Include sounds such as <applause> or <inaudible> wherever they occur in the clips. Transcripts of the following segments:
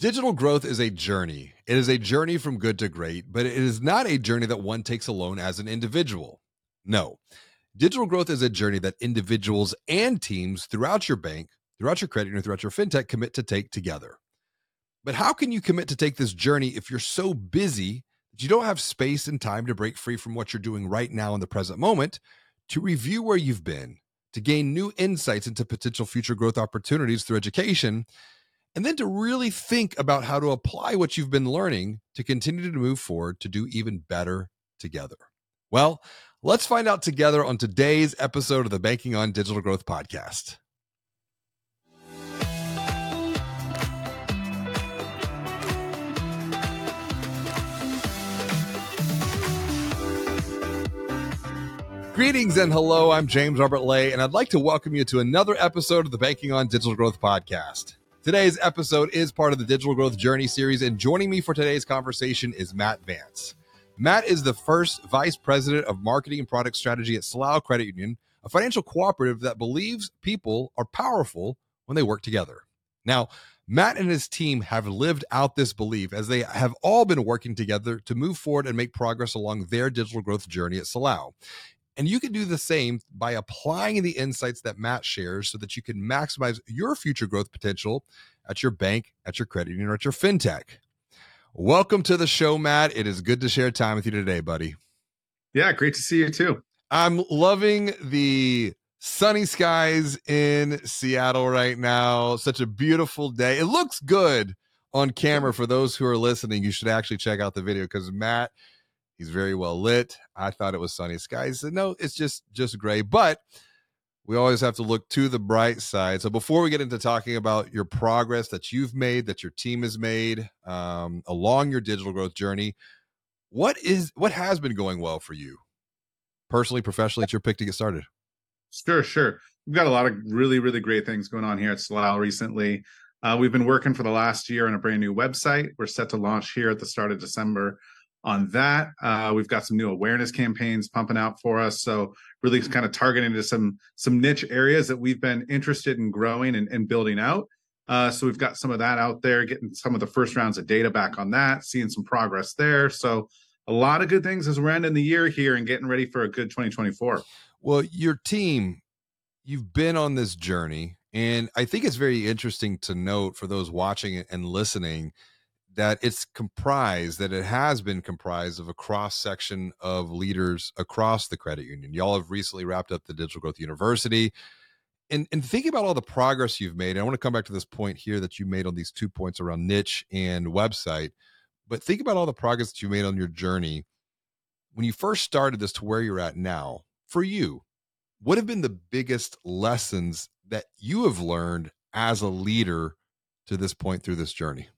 Digital growth is a journey. It is a journey from good to great, but it is not a journey that one takes alone as an individual. No. Digital growth is a journey that individuals and teams throughout your bank, throughout your credit union, throughout your fintech commit to take together. But how can you commit to take this journey if you're so busy that you don't have space and time to break free from what you're doing right now in the present moment, to review where you've been, to gain new insights into potential future growth opportunities through education? And then to really think about how to apply what you've been learning to continue to move forward to do even better together. Well, let's find out together on today's episode of the Banking on Digital Growth podcast. Greetings and hello. I'm James Robert Lay, and I'd like to welcome you to another episode of the Banking on Digital Growth podcast. Today's episode is part of the Digital Growth Journey series, and joining me for today's conversation is Matt Vance. Matt is the first vice president of marketing and product strategy at Salal Credit Union, a financial cooperative that believes people are powerful when they work together. Now, Matt and his team have lived out this belief as they have all been working together to move forward and make progress along their digital growth journey at Salal. And you can do the same by applying the insights that Matt shares so that you can maximize your future growth potential at your bank, at your credit union, or at your fintech. Welcome to the show, Matt. It is good to share time with you today, buddy. Yeah, great to see you too. I'm loving the sunny skies in Seattle right now. Such a beautiful day. It looks good on camera for those who are listening. You should actually check out the video because Matt He's very well lit. I thought it was sunny skies. Said, no, it's just just gray. But we always have to look to the bright side. So before we get into talking about your progress that you've made, that your team has made um, along your digital growth journey, what is what has been going well for you, personally, professionally, It's your pick to get started? Sure, sure. We've got a lot of really, really great things going on here at Salal recently. Uh, we've been working for the last year on a brand new website. We're set to launch here at the start of December on that. Uh, we've got some new awareness campaigns pumping out for us. So really kind of targeting to some some niche areas that we've been interested in growing and, and building out. Uh, so we've got some of that out there, getting some of the first rounds of data back on that, seeing some progress there. So a lot of good things as we're ending the year here and getting ready for a good 2024. Well, your team, you've been on this journey, and I think it's very interesting to note for those watching and listening that it's comprised that it has been comprised of a cross section of leaders across the credit union. Y'all have recently wrapped up the digital growth university. And and thinking about all the progress you've made. I want to come back to this point here that you made on these two points around niche and website but think about all the progress that you made on your journey. When you first started this to where you're at now for you what have been the biggest lessons that you have learned as a leader to this point through this journey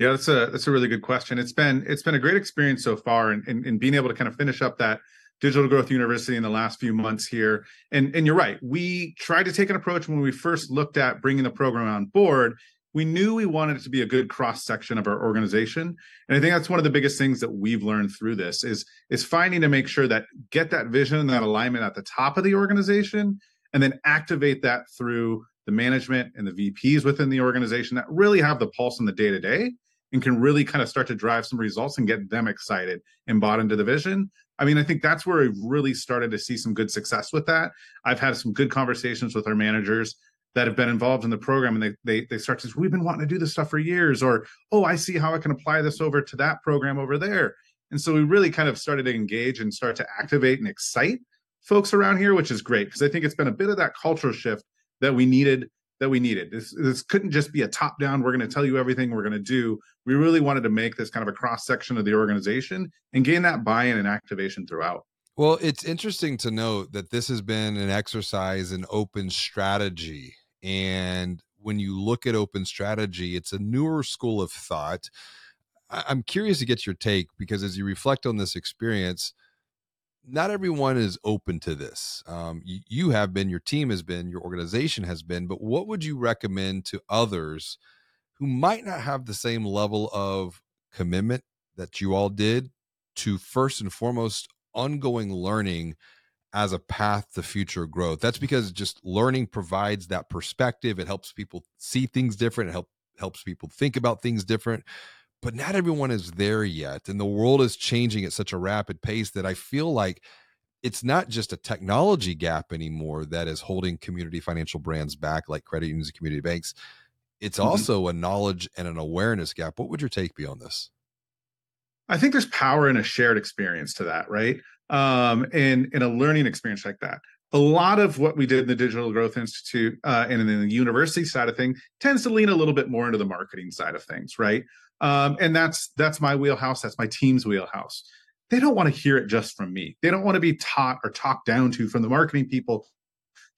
yeah, that's a that's a really good question. It's been it's been a great experience so far, and in, in, in, being able to kind of finish up that digital growth university in the last few months here. And and you're right, we tried to take an approach when we first looked at bringing the program on board. We knew we wanted it to be a good cross section of our organization, and I think that's one of the biggest things that we've learned through this is is finding to make sure that get that vision and that alignment at the top of the organization, and then activate that through the management and the VPs within the organization that really have the pulse in the day to day and can really kind of start to drive some results and get them excited and bought into the vision. I mean, I think that's where we've really started to see some good success with that. I've had some good conversations with our managers that have been involved in the program and they they they start to say, we've been wanting to do this stuff for years, or oh, I see how I can apply this over to that program over there. And so we really kind of started to engage and start to activate and excite folks around here, which is great because I think it's been a bit of that cultural shift that we needed that we needed. This, this couldn't just be a top down, we're going to tell you everything we're going to do. We really wanted to make this kind of a cross section of the organization and gain that buy in and activation throughout. Well, it's interesting to note that this has been an exercise in open strategy. And when you look at open strategy, it's a newer school of thought. I'm curious to get your take because as you reflect on this experience, not everyone is open to this. Um, you, you, have been, your team has been, your organization has been, but what would you recommend to others who might not have the same level of commitment that you all did to first and foremost ongoing learning as a path to future growth? That's because just learning provides that perspective. It helps people see things different. It help, helps people think about things different but not everyone is there yet and the world is changing at such a rapid pace that i feel like it's not just a technology gap anymore that is holding community financial brands back like credit unions and community banks. It's mm-hmm. also a knowledge and an awareness gap. What would your take be on this? I think there's power in a shared experience to that right? Um and in a learning experience like that. A lot of what we did in the Digital Growth Institute uh, and in the university side of things tends to lean a little bit more into the marketing side of things, right? Um, and that's that's my wheelhouse. That's my team's wheelhouse. They don't want to hear it just from me. They don't want to be taught or talked down to from the marketing people,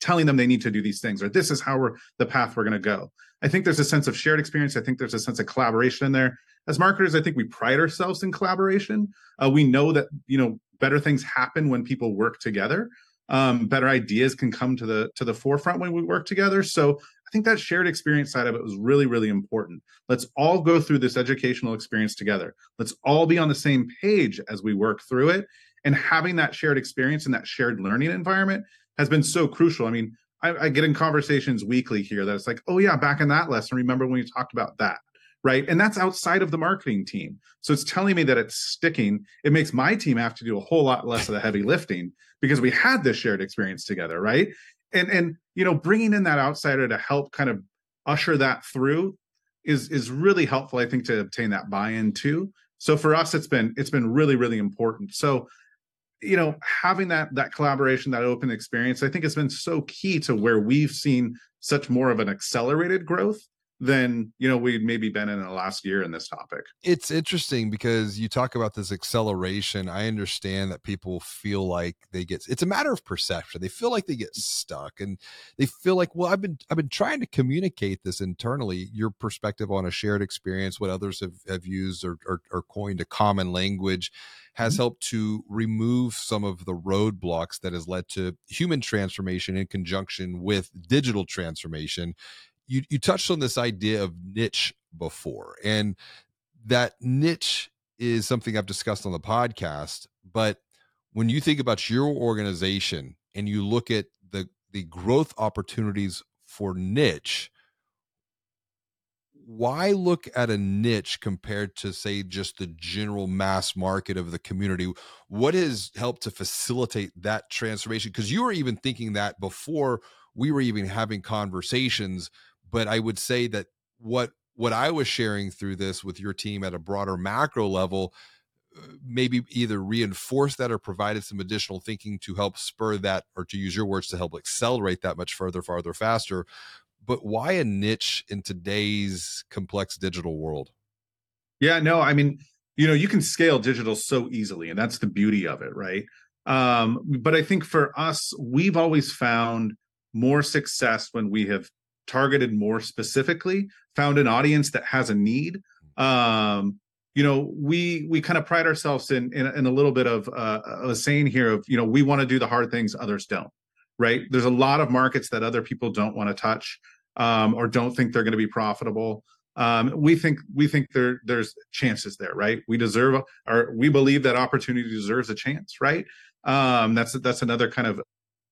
telling them they need to do these things or this is how we're the path we're going to go. I think there's a sense of shared experience. I think there's a sense of collaboration in there. As marketers, I think we pride ourselves in collaboration. Uh, we know that you know better things happen when people work together um, better ideas can come to the to the forefront when we work together so think that shared experience side of it was really really important let's all go through this educational experience together let's all be on the same page as we work through it and having that shared experience and that shared learning environment has been so crucial i mean I, I get in conversations weekly here that it's like oh yeah back in that lesson remember when we talked about that right? And that's outside of the marketing team. So it's telling me that it's sticking. It makes my team have to do a whole lot less of the heavy lifting because we had this shared experience together, right? And and you know, bringing in that outsider to help kind of usher that through is is really helpful I think to obtain that buy-in too. So for us it's been it's been really really important. So you know having that that collaboration that open experience i think has been so key to where we've seen such more of an accelerated growth than you know we'd maybe been in the last year in this topic. It's interesting because you talk about this acceleration. I understand that people feel like they get it's a matter of perception. They feel like they get stuck and they feel like well i've been i've been trying to communicate this internally. Your perspective on a shared experience what others have, have used or, or, or coined a common language has mm-hmm. helped to remove some of the roadblocks that has led to human transformation in conjunction with digital transformation you you touched on this idea of niche before, and that niche is something I've discussed on the podcast. But when you think about your organization and you look at the the growth opportunities for niche, why look at a niche compared to say just the general mass market of the community what has helped to facilitate that transformation because you were even thinking that before we were even having conversations but I would say that what what I was sharing through this with your team at a broader macro level uh, maybe either reinforce that or provided some additional thinking to help spur that or to use your words to help accelerate that much further farther faster. But why a niche in today's complex digital world? Yeah no i mean you know you can scale digital so easily and that's the beauty of it right? Um, but i think for us we've always found more success when we have targeted more specifically, found an audience that has a need. Um, you know, we we kind of pride ourselves in in, in a little bit of uh, a saying here of you know we want to do the hard things others don't. Right? There's a lot of markets that other people don't want to touch um, or don't think they're going to be profitable. Um, we think we think there there's chances there, right? We deserve or we believe that opportunity deserves a chance, right? Um, that's that's another kind of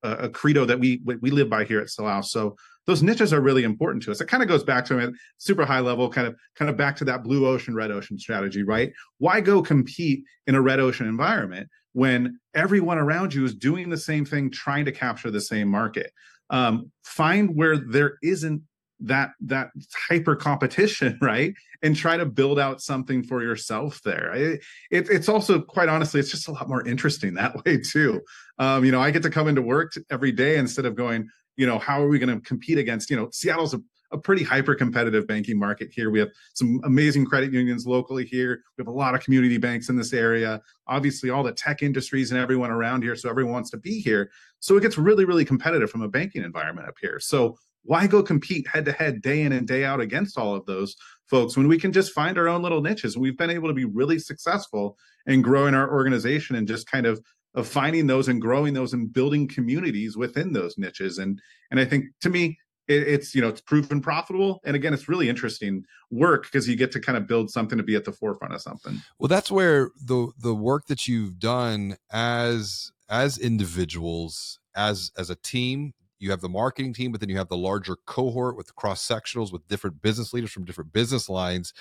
a, a credo that we we live by here at Salal. So those niches are really important to us. It kind of goes back to a super high level, kind of kind of back to that blue ocean, red ocean strategy, right? Why go compete in a red ocean environment when everyone around you is doing the same thing, trying to capture the same market? Um, find where there isn't that that hyper competition <laughs> right and try to build out something for yourself there it, it, it's also quite honestly it's just a lot more interesting that <laughs> way too um, you know i get to come into work every day instead of going you know, how are we going to compete against, you know, Seattle's a, a pretty hyper competitive banking market here. We have some amazing credit unions locally here. We have a lot of community banks in this area. Obviously, all the tech industries and everyone around here. So everyone wants to be here. So it gets really, really competitive from a banking environment up here. So why go compete head to head day in and day out against all of those folks when we can just find our own little niches? We've been able to be really successful in growing our organization and just kind of of finding those and growing those and building communities within those niches. And and i think to me it, it's you know it's proven profitable. And again it's really interesting work because you get to kind of build something to be at the forefront of something. Well that's where the the work that you've done as as individuals as as a team you have the marketing team, but then you have the larger cohort with cross sectionals with different business leaders from different business lines.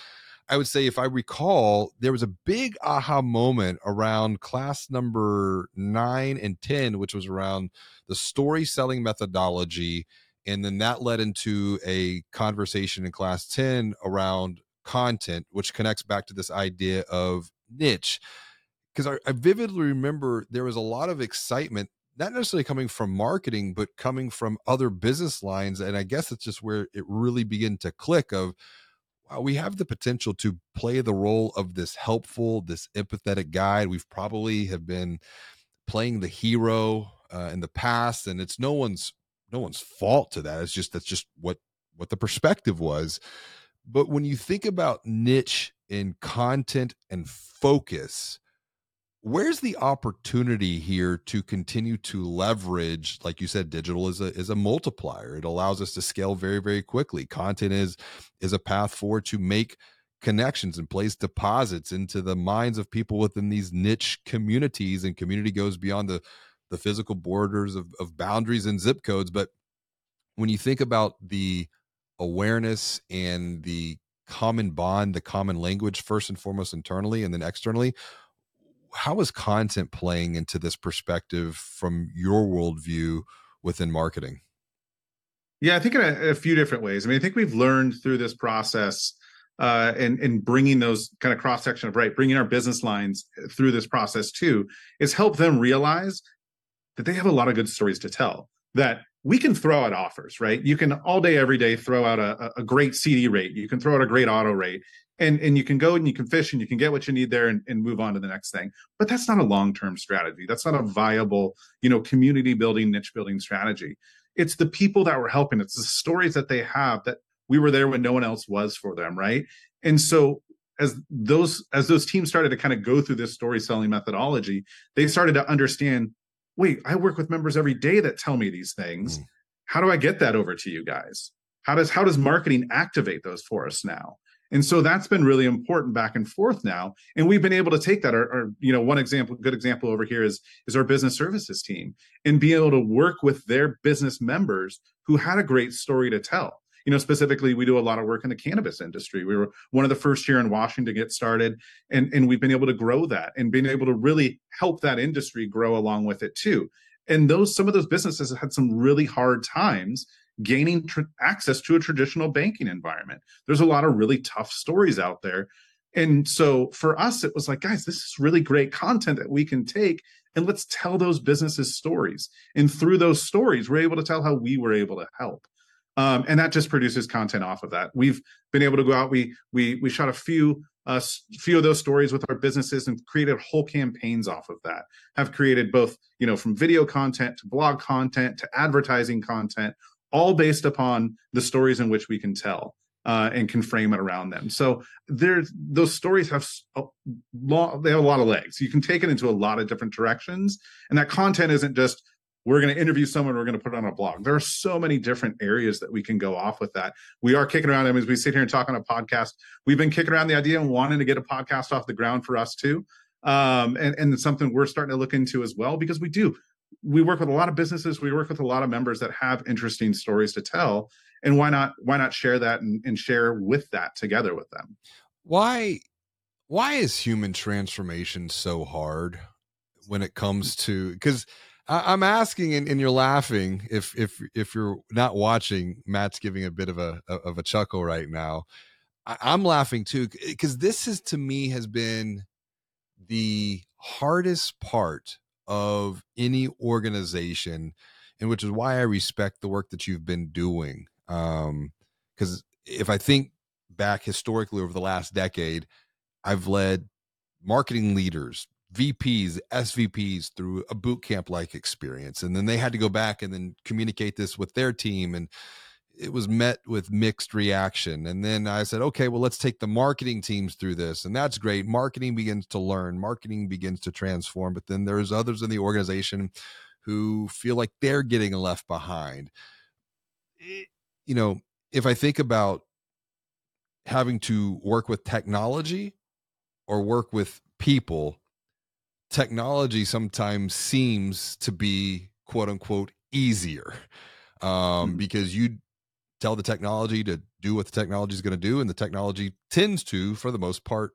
I would say, if I recall, there was a big aha moment around class number nine and 10, which was around the story selling methodology. And then that led into a conversation in class 10 around content, which connects back to this idea of niche. Because I, I vividly remember there was a lot of excitement not necessarily coming from marketing but coming from other business lines and i guess it's just where it really began to click of we have the potential to play the role of this helpful this empathetic guide. We've probably have been playing the hero uh, in the past and it's no one's no one's fault to that. It's just that's just what what the perspective was. But when you think about niche in content and focus where's the opportunity here to continue to leverage like you said digital is a is a multiplier. It allows us to scale very very quickly. Content is is a path forward to make connections and place deposits into the minds of people within these niche communities and community goes beyond the the physical borders of, of boundaries and zip codes. But when you think about the awareness and the common bond the common language first and foremost internally and then externally how is content playing into this perspective from your worldview within marketing? Yeah, I think in a, a few different ways. I mean, I think we've learned through this process uh, and and bringing those kind of cross section of right, bringing our business lines through this process too, is help them realize that they have a lot of good stories to tell. That we can throw out offers, right? You can all day, every day throw out a, a great CD rate. You can throw out a great auto rate and and you can go and you can fish and you can get what you need there and, and move on to the next thing. But that's not a long-term strategy. That's not a viable you know community building niche building strategy. It's the people that we're helping. It's the stories that they have that we were there when no one else was for them right? And so as those as those teams started to kind of go through this story selling methodology they started to understand wait i work with members every day that tell me these things. Mm. how do i get that over to you guys? How does how does marketing activate those for us now and so that's been really important back and forth now. And we've been able to take that. Our, our, you know, one example, good example over here is is our business services team and be able to work with their business members who had a great story to tell. You know, specifically, we do a lot of work in the cannabis industry. We were one of the first here in Washington to get started, and and we've been able to grow that and being able to really help that industry grow along with it too. And those some of those businesses had some really hard times gaining tr- access to a traditional banking environment. There's a lot of really tough stories out there. And so for us, it was like, guys, this is really great content that we can take and let's tell those businesses stories. And through those stories, we're able to tell how we were able to help. Um, and that just produces content off of that. We've been able to go out. We we we shot a few a few of those stories with our businesses and created whole campaigns off of that. Have created both you know from video content to blog content to advertising content, all based upon the stories in which we can tell uh, and can frame it around them. So there's those stories have a lot, they have a lot of legs. You can take it into a lot of different directions, and that content isn't just we're going to interview someone, we're going to put it on a blog. There are so many different areas that we can go off with that. We are kicking around, I mean, as we sit here and talk on a podcast, we've been kicking around the idea and wanting to get a podcast off the ground for us too. Um, and, and it's something we're starting to look into as well because we do we work with a lot of businesses we work with a lot of members that have interesting stories to tell and why not why not share that and, and share with that together with them? Why why is human transformation so hard when it comes mm. to because i'm asking and, and, you're laughing if if if you're not watching matt's giving a bit of a of a chuckle right now. I, i'm laughing too because this is to me has been the hardest part of any organization, and which is why I respect the work that you've been doing. Um, because if I think back historically over the last decade, I've led marketing leaders, VPs, SVPs through a boot camp like experience. And then they had to go back and then communicate this with their team. And it was met with mixed reaction. And then I said, okay, well, let's take the marketing teams through this. And that's great. Marketing begins to learn, marketing begins to transform. But then there's others in the organization who feel like they're getting left behind. You know, if I think about having to work with technology or work with people, technology sometimes seems to be quote unquote easier um, mm-hmm. because you tell the technology to do what the technology is going to do, and the technology tends to, for the most part,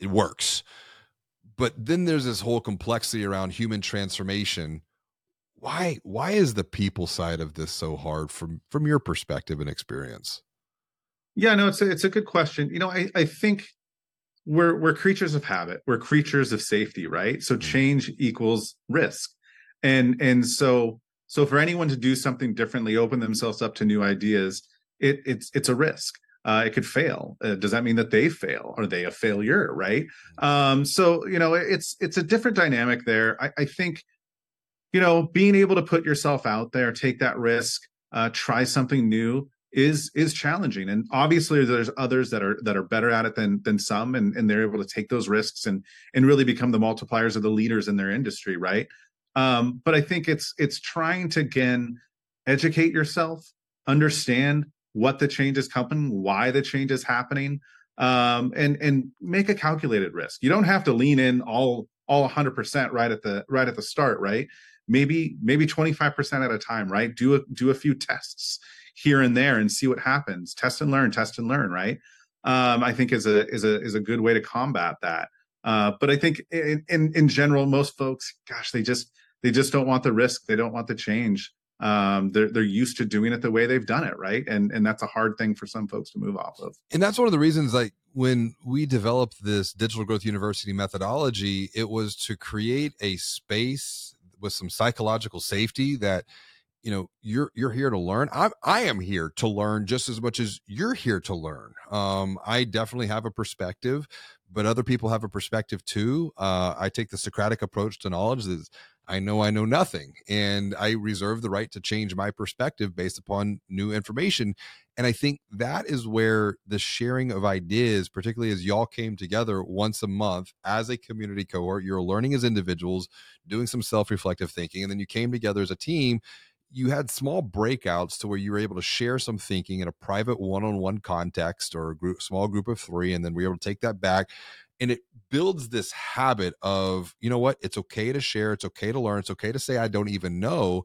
it works. But then there's this whole complexity around human transformation. Why why is the people side of this so hard from from your perspective and experience? Yeah, no, it's a, it's a good question. You know, I I think we're we're creatures of habit. We're creatures of safety, right? So mm-hmm. change equals risk. And and so so for anyone to do something differently, open themselves up to new ideas, it, it's it's a risk. Uh, it could fail. Uh, does that mean that they fail? Are they a failure? Right. Um, so you know, it's it's a different dynamic there. I, I, think, you know, being able to put yourself out there, take that risk, uh, try something new is is challenging. And obviously, there's others that are that are better at it than than some, and and they're able to take those risks and and really become the multipliers of the leaders in their industry. Right. Um, but I think it's it's trying to again educate yourself, understand what the change is coming, why the change is happening, um, and and make a calculated risk. You don't have to lean in all all 100% right at the right at the start, right? Maybe maybe 25% at a time, right? Do a do a few tests here and there and see what happens. Test and learn, test and learn, right? Um, I think is a is a is a good way to combat that. Uh, but I think in, in, in general, most folks, gosh, they just they just don't want the risk. They don't want the change. Um, they're they're used to doing it the way they've done it, right? And and that's a hard thing for some folks to move off of. And that's one of the reasons, like when we developed this digital growth university methodology, it was to create a space with some psychological safety that you know you're you're here to learn i i am here to learn just as much as you're here to learn um i definitely have a perspective but other people have a perspective too uh i take the socratic approach to knowledge is I know I know nothing, and I reserve the right to change my perspective based upon new information. And I think that is where the sharing of ideas, particularly as y'all came together once a month as a community cohort, you're learning as individuals, doing some self reflective thinking, and then you came together as a team. You had small breakouts to where you were able to share some thinking in a private one on one context or a group, small group of three, and then we were able to take that back and it builds this habit of you know what? It's okay to share it's okay to learn it's okay to say i don't even know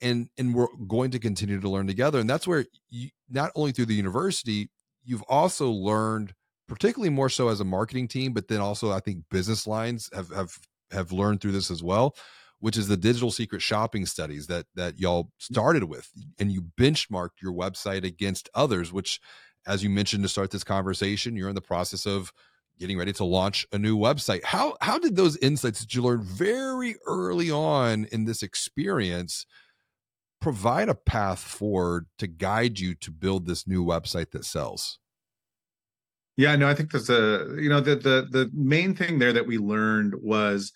and and we're going to continue to learn together and that's where you not only through the university you've also learned particularly more so as a marketing team but then also i think business lines have have have learned through this as well which is the digital secret shopping studies that that y'all mm. started with and you benchmarked your website against others which as you mentioned to start this conversation you're in the process of getting ready to launch a new website. How how did those insights that you learned very early on in this experience provide a path forward to guide you to build this new website that sells? Yeah, no, I think there's a you know the the the main thing there that we learned was,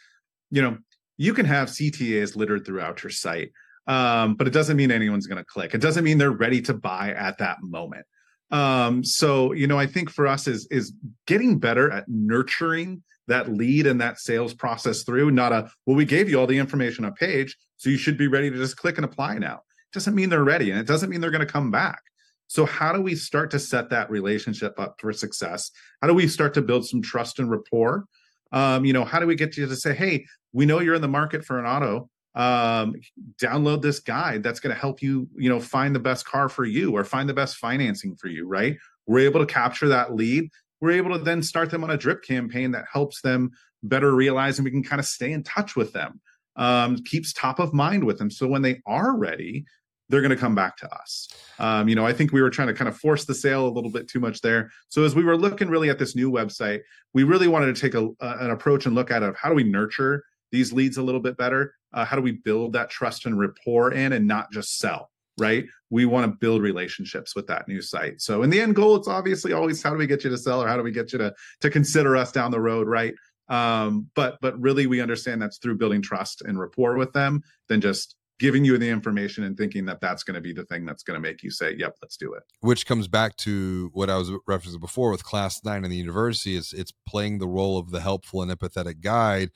you know, you can have CTAs littered throughout your site, um, but it doesn't mean anyone's going to click. It doesn't mean they're ready to buy at that moment. Um, so you know, I think for us is is getting better at nurturing that lead and that sales process through. Not a well, we gave you all the information on page, so you should be ready to just click and apply now. Doesn't mean they're ready, and it doesn't mean they're going to come back. So how do we start to set that relationship up for success? How do we start to build some trust and rapport? Um, you know, how do we get you to say, hey, we know you're in the market for an auto um, download this guide that's going to help you you know find the best car for you or find the best financing for you right? We're able to capture that lead. We're able to then start them on a drip campaign that helps them better realize and we can kind of stay in touch with them um, keeps top of mind with them. So when they are ready they're going to come back to us. Um, you know i think we were trying to kind of force the sale a little bit too much there. So as we were looking really at this new website we really wanted to take a, an approach and look at it of how do we nurture these leads a little bit better uh, how do we build that trust and rapport in and not just sell right? We want to build relationships with that new site. So in the end goal it's obviously always how do we get you to sell or how do we get you to to consider us down the road right? Um, but but really we understand that's through building trust and rapport with them than just giving you the information and thinking that that's going to be the thing that's going to make you say yep let's do it. Which comes back to what i was referencing before with class 9 in the university is it's playing the role of the helpful and empathetic guide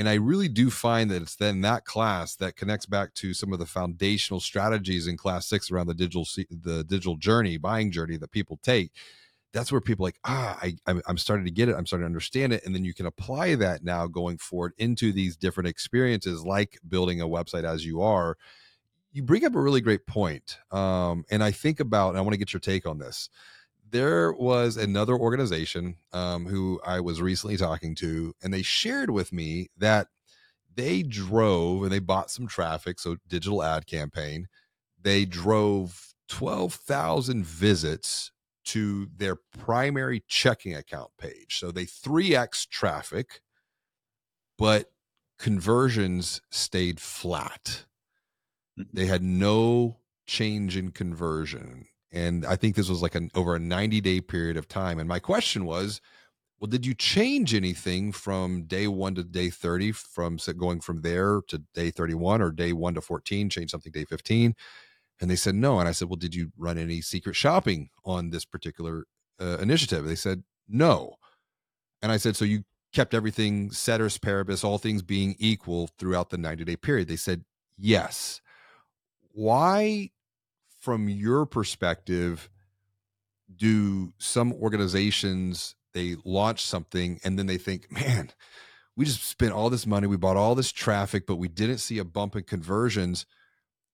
and I really do find that it's then that class that connects back to some of the foundational strategies in class six around the digital the digital journey, buying journey that people take. That's where people like ah, I I'm starting to get it. I'm starting to understand it, and then you can apply that now going forward into these different experiences, like building a website as you are. you bring up a really great point. Um, and I think about, and I want to get your take on this. There was another organization um, who I was recently talking to, and they shared with me that they drove and they bought some traffic, so digital ad campaign. They drove 12,000 visits to their primary checking account page. So they 3x traffic, but conversions stayed flat. Mm-hmm. They had no change in conversion. And I think this was like an over a 90 day period of time. And my question was, well, did you change anything from day one to day 30 from going from there to day 31 or day one to 14, change something day 15? And they said no. And I said, well, did you run any secret shopping on this particular uh, initiative? They said no. And I said, so you kept everything ceteris paribus, all things being equal throughout the 90 day period? They said yes. Why, from your perspective, do some organizations they launch something and then they think, man, we just spent all this money, we bought all this traffic, but we didn't see a bump in conversions.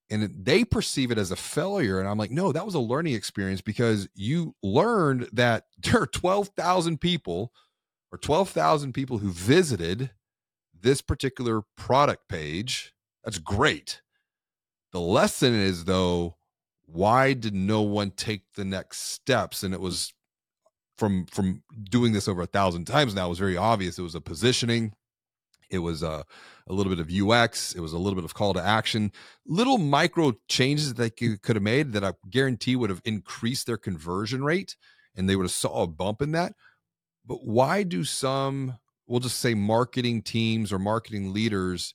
And they perceive it as a failure. And I'm like, no, that was a learning experience because you learned that <laughs> there are 12,000 people or 12,000 people who visited this particular product page. That's great. The lesson is, though, why did no one take the next steps? And it was from from doing this over a thousand times now, it was very obvious. It was a positioning, it was a, a little bit of UX, it was a little bit of call to action, little micro changes that you could have made that I guarantee would have increased their conversion rate, and they would have saw a bump in that. But why do some, we'll just say, marketing teams or marketing leaders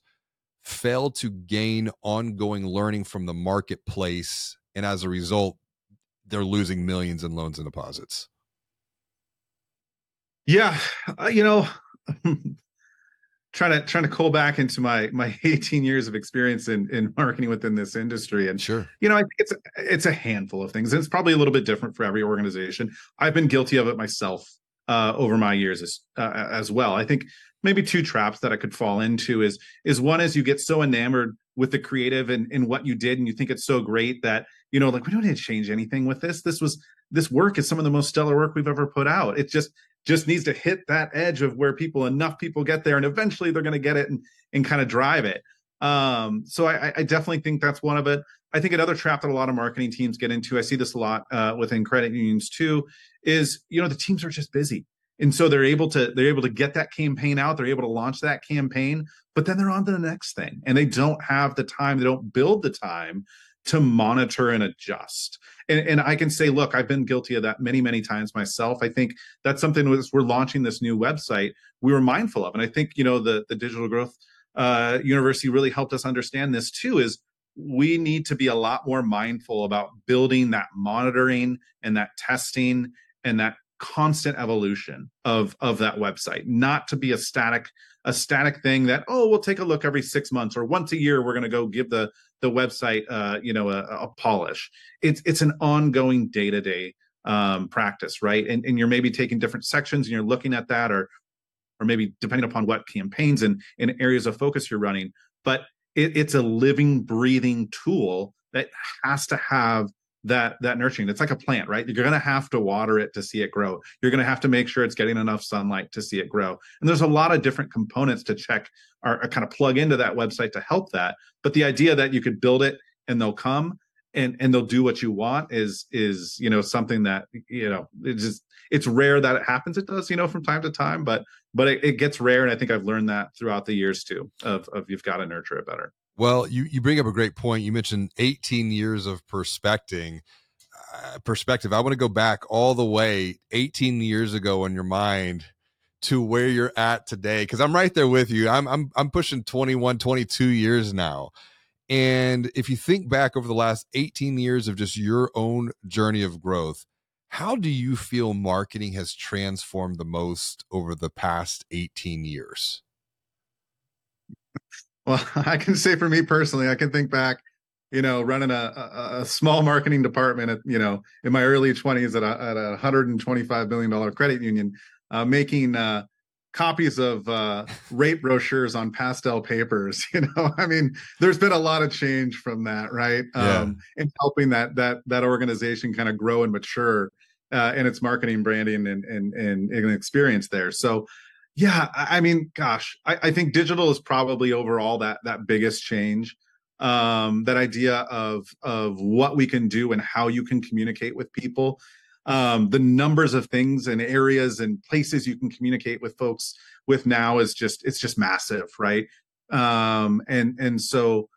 fail to gain ongoing learning from the marketplace, and as a result, they're losing millions in loans and deposits? Yeah, uh, you know, <laughs> trying to trying to call back into my my <laughs> 18 years of experience in in marketing within this industry, and sure, you know, I think it's it's a handful of things. And it's probably a little bit different for every organization. I've been guilty of it myself uh, over my years as uh, as well. I think maybe two traps that I could fall into is is one is you get so enamored with the creative and, and what you did and you think it's so great that you know like we don't need to change anything with this. This was this work is some of the most stellar work we've ever put out. It just just needs to hit that edge of where people enough people get there and eventually they're going to get it and and kind of drive it. Um so I, I definitely think that's one of it. I think another trap that a lot of marketing teams get into i see this a lot uh, within credit unions too is you know the teams are just busy. And so they're able to they're able to get that campaign out they're able to launch that campaign but then they're on to the next thing and they don't have the time they don't build the time to monitor and adjust. And, and i can say look i've been guilty of that many many times myself. I think that's something we're launching this new website we were mindful of. And i think you know the the digital growth uh, university really helped us understand this too is we need to be a lot more mindful about building that monitoring and that testing and that constant evolution of of that website. Not to be a static a static thing that oh we'll take a look every six months or once a year we're going to go give the the website uh you know a, a polish. It's it's an ongoing day-to-day um practice right? And, and you're maybe taking different sections and you're looking at that or or maybe depending upon what campaigns and, and areas of focus you're running. But it, it's a living breathing tool that has to have that that nurturing. It's like a plant right? You're going to have to water it to see it grow. You're going to have to make sure it's getting enough sunlight to see it grow. And there's a lot of different components to check or, or kind of plug into that website to help that. But the idea that you could build it and they'll come and and they'll do what you want is is you know something that you know it's just it's rare that it happens. It does you know from time to time but but it, it gets rare and i think i've learned that throughout the years too of of you've got to nurture it better well, you you bring up a great point. You mentioned 18 years of perspecting. Uh, perspective. I want to go back all the way 18 years ago in your mind to where you're at today because I'm right there with you. I'm I'm I'm pushing 21, 22 years now. And if you think back over the last 18 years of just your own journey of growth, how do you feel marketing has transformed the most over the past 18 years? Well, <laughs> I can say for me personally, I can think back, you know, running a, a, a small marketing department at, you know, in my early 20s at a, at a $125 million credit union, uh, making, uh, copies of uh, <laughs> rate brochures on pastel papers. <laughs> You know, I mean, there's been a lot of change from that, right? Yeah. Um, in helping that that that organization kind of grow and mature uh, in its marketing, branding, and and and, and experience there. So, yeah, I, mean, gosh, I, I think digital is probably overall that that biggest change. Um, that idea of of what we can do and how you can communicate with people um, the numbers of things and areas and places you can communicate with folks with now is just it's just massive right um, and and so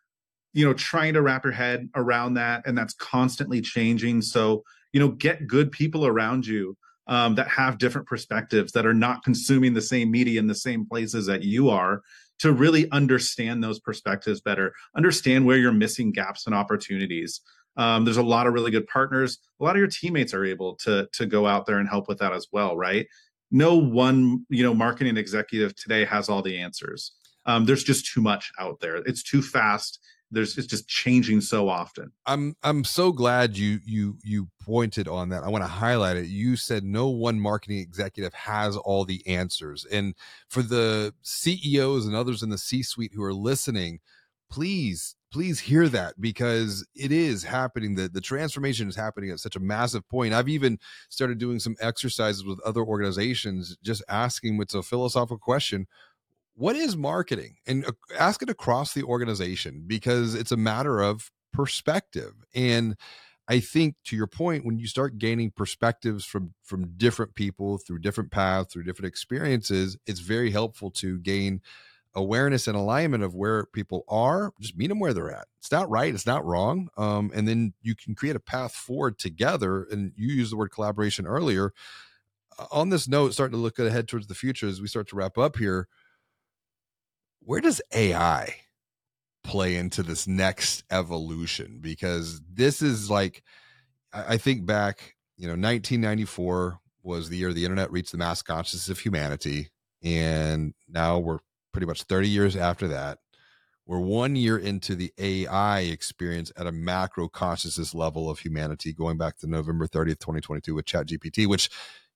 you know trying to wrap your head around that and that's constantly changing so you know get good people around you um, that have different perspectives that are not consuming the same media in the same places that you are to really understand those perspectives better understand where you're missing gaps and opportunities um, there's a lot of really good partners. A lot of your teammates are able to to go out there and help with that as well, right? No one, you know, marketing executive today has all the answers. Um, there's just too much out there. It's too fast. There's it's just changing so often. I'm I'm so glad you you you pointed on that. I want to highlight it. You said no one marketing executive has all the answers. And for the CEOs and others in the C-suite who are listening, please please hear that because it is happening the the transformation is happening at such a massive point i've even started doing some exercises with other organizations just asking what's a philosophical question what is marketing? And uh, ask it across the organization because it's a matter of perspective. And i think to your point when you start gaining perspectives from from different people through different paths through different experiences it's very helpful to gain awareness and alignment of where people are just meet them where they're at. It's not right it's not wrong um, and then you can create a path forward together and you use the word collaboration earlier. On this note starting to look ahead towards the future as we start to wrap up here where does ai play into this next evolution because this is like i, think back you know 1994 was the year the internet reached the mass consciousness of humanity and now we're pretty much 30 years after that. We're one year into the AI experience at a macro consciousness level of humanity, going back to November 30th, 2022 with ChatGPT, which,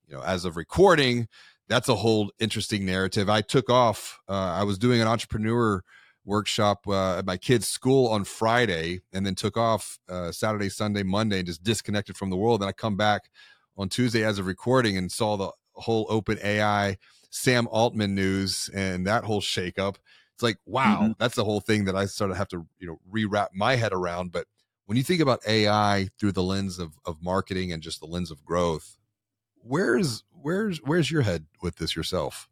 you know, as of recording, that's a whole interesting narrative. I took off, uh, I was doing an entrepreneur workshop uh, at my kid's school on Friday and then took off uh, Saturday, Sunday, Monday and just disconnected from the world. And I come back on Tuesday as a recording and saw the whole OpenAI Sam Altman news and that whole shakeup. It's like, wow, mm-hmm. that's the whole thing that I sort of have to, you know, rewrap my head around. But when you think about AI through the lens of of marketing and just the lens of growth, where's where's where's your head with this yourself?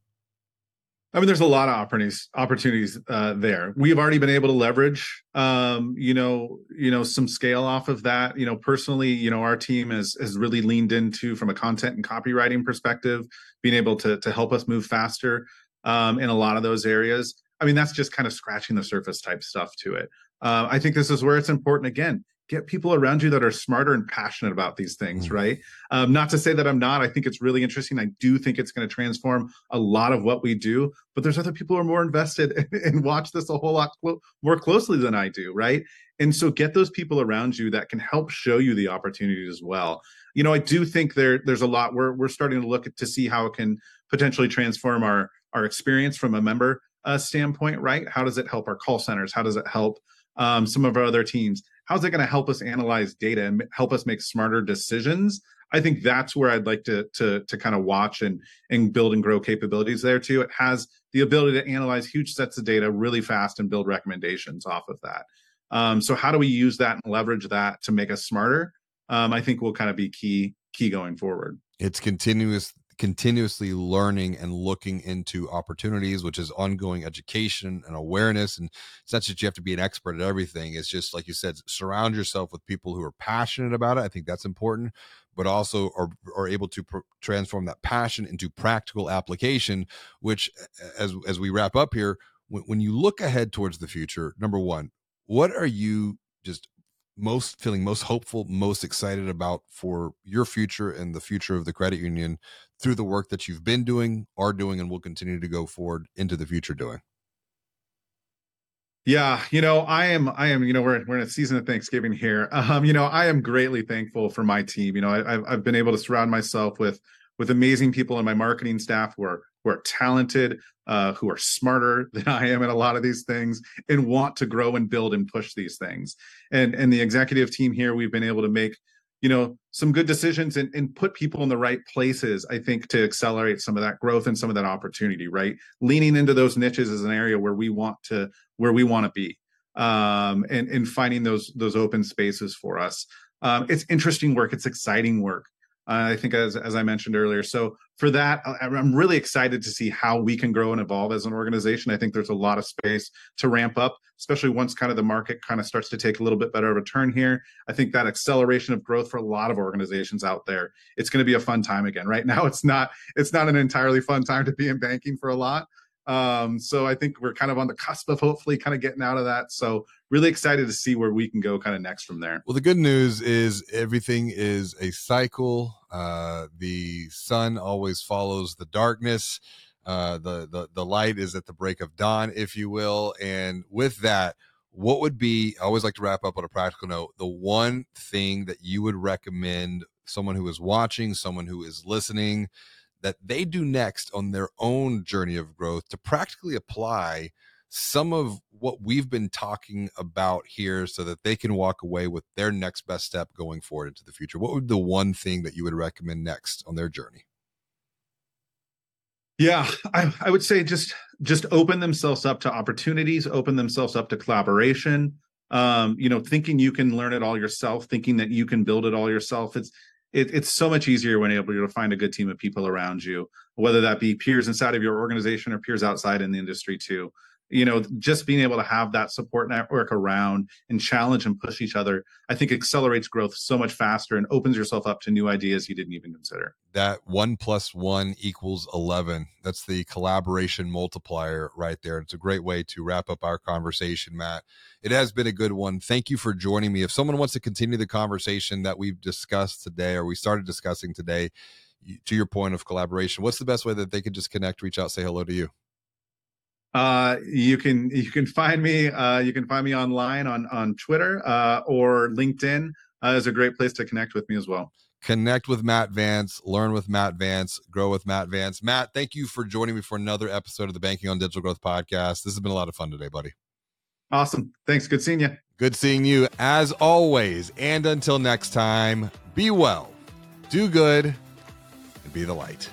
I mean, there's a lot of opportunities opportunities uh, there. We've already been able to leverage, um, you know, you know, some scale off of that. You know, personally, you know, our team has has really leaned into from a content and copywriting perspective, being able to to help us move faster um, in a lot of those areas. I mean, that's just kind of scratching the surface type stuff to it. Uh, I think this is where it's important again get people around you that are smarter and passionate about these things, mm. right? Um, not to say that I'm not. I think it's really interesting. I do think it's going to transform a lot of what we do, but there's other people who are more invested and, <laughs> and watch this a whole lot clo- more closely than I do, right? And so get those people around you that can help show you the opportunities as well. You know, I do think there there's a lot. We're we're starting to look at, to see how it can potentially transform our our experience from a member uh, standpoint, right? How does it help our call centers? How does it help um, some of our other teams? How's it going to help us analyze data and help us make smarter decisions? I think that's where i'd like to to to kind of watch and and build and grow capabilities there too. It has the ability to analyze huge sets of data really fast and build recommendations off of that. Um, so how do we use that and leverage that to make us smarter? Um, i think will kind of be key key going forward. It's continuous continuously learning and looking into opportunities, which is ongoing education and awareness. And it's not that you have to be an expert at everything. It's just like you said, surround yourself with people who are passionate about it. I think that's important, but also are, are able to pr- transform that passion into practical application, which as, as we wrap up here, when, when you look ahead towards the future, number one, what are you just most feeling most hopeful, most excited about for your future and the future of the credit union through the work that you've been doing, are doing, and will continue to go forward into the future doing? Yeah, you know, I am, I am, you know, we're we're in a season of Thanksgiving here. <laughs> Um, you know, I am greatly thankful for my team. You know, I, have I've been able to surround myself with with amazing people in my marketing staff who are who are talented, uh, who are smarter <laughs> than I am in a lot of these things, and want to grow and build and push these things. And and the executive team here, we've been able to make you know some good decisions and, and put people in the right places i think to accelerate some of that growth and some of that opportunity right? Leaning into those niches is an area where we want to where we want to be um, and and finding those those open spaces for us. Um, it's interesting work. It's exciting work uh, I think, as as I mentioned earlier. So for that, I'm really excited to see how we can grow and evolve as an organization. I think there's a lot of space to ramp up, especially once kind of the market kind of starts to take a little bit better of a turn here. I think that acceleration of growth for a lot of organizations out there, it's going to be a fun time again. Right <laughs> now, it's not it's not an entirely fun time to be in banking for a lot. Um, so I think we're kind of on the cusp of hopefully kind of getting out of that. So really excited to see where we can go kind of next from there. Well, the good news is everything is a cycle. Uh, the sun always follows the darkness. Uh, the, the the light is at the break of dawn, if you will. And with that, what would be? I always like to wrap up on a practical note. The one thing that you would recommend someone who is watching, someone who is listening, that they do next on their own journey of growth to practically apply some of what we've been talking about here so that they can walk away with their next best step going forward into the future. What would the one thing that you would recommend next on their journey? Yeah I, I would say just just open themselves up to opportunities open themselves up to collaboration. Um you know thinking you can learn it all yourself thinking that you can build it all yourself. It's it, it's so much easier when able to find a good team of people around you, whether that be peers inside of your organization or peers outside in the industry too you know just being able to have that support network around and challenge and push each other i think accelerates growth so much faster and opens yourself up to new ideas you didn't even consider. That one plus one equals 11 that's the collaboration multiplier right there. It's a great way to wrap up our conversation matt. It has been a good one. Thank you for joining me. If someone wants to continue the conversation that we've discussed today or we started discussing today to your point of collaboration what's the best way that they could just connect reach out say hello to you uh, you can you can find me uh, you can find me online on on Twitter uh, or LinkedIn uh, is a great place to connect with me as well. Connect with Matt Vance, learn with Matt Vance, grow with Matt Vance. Matt, thank you for joining me for another episode of the Banking on Digital Growth podcast. This has been a lot of fun today, buddy. Awesome. Thanks. Good seeing you. Good seeing you as always. And until next time, be well, do good, and be the light.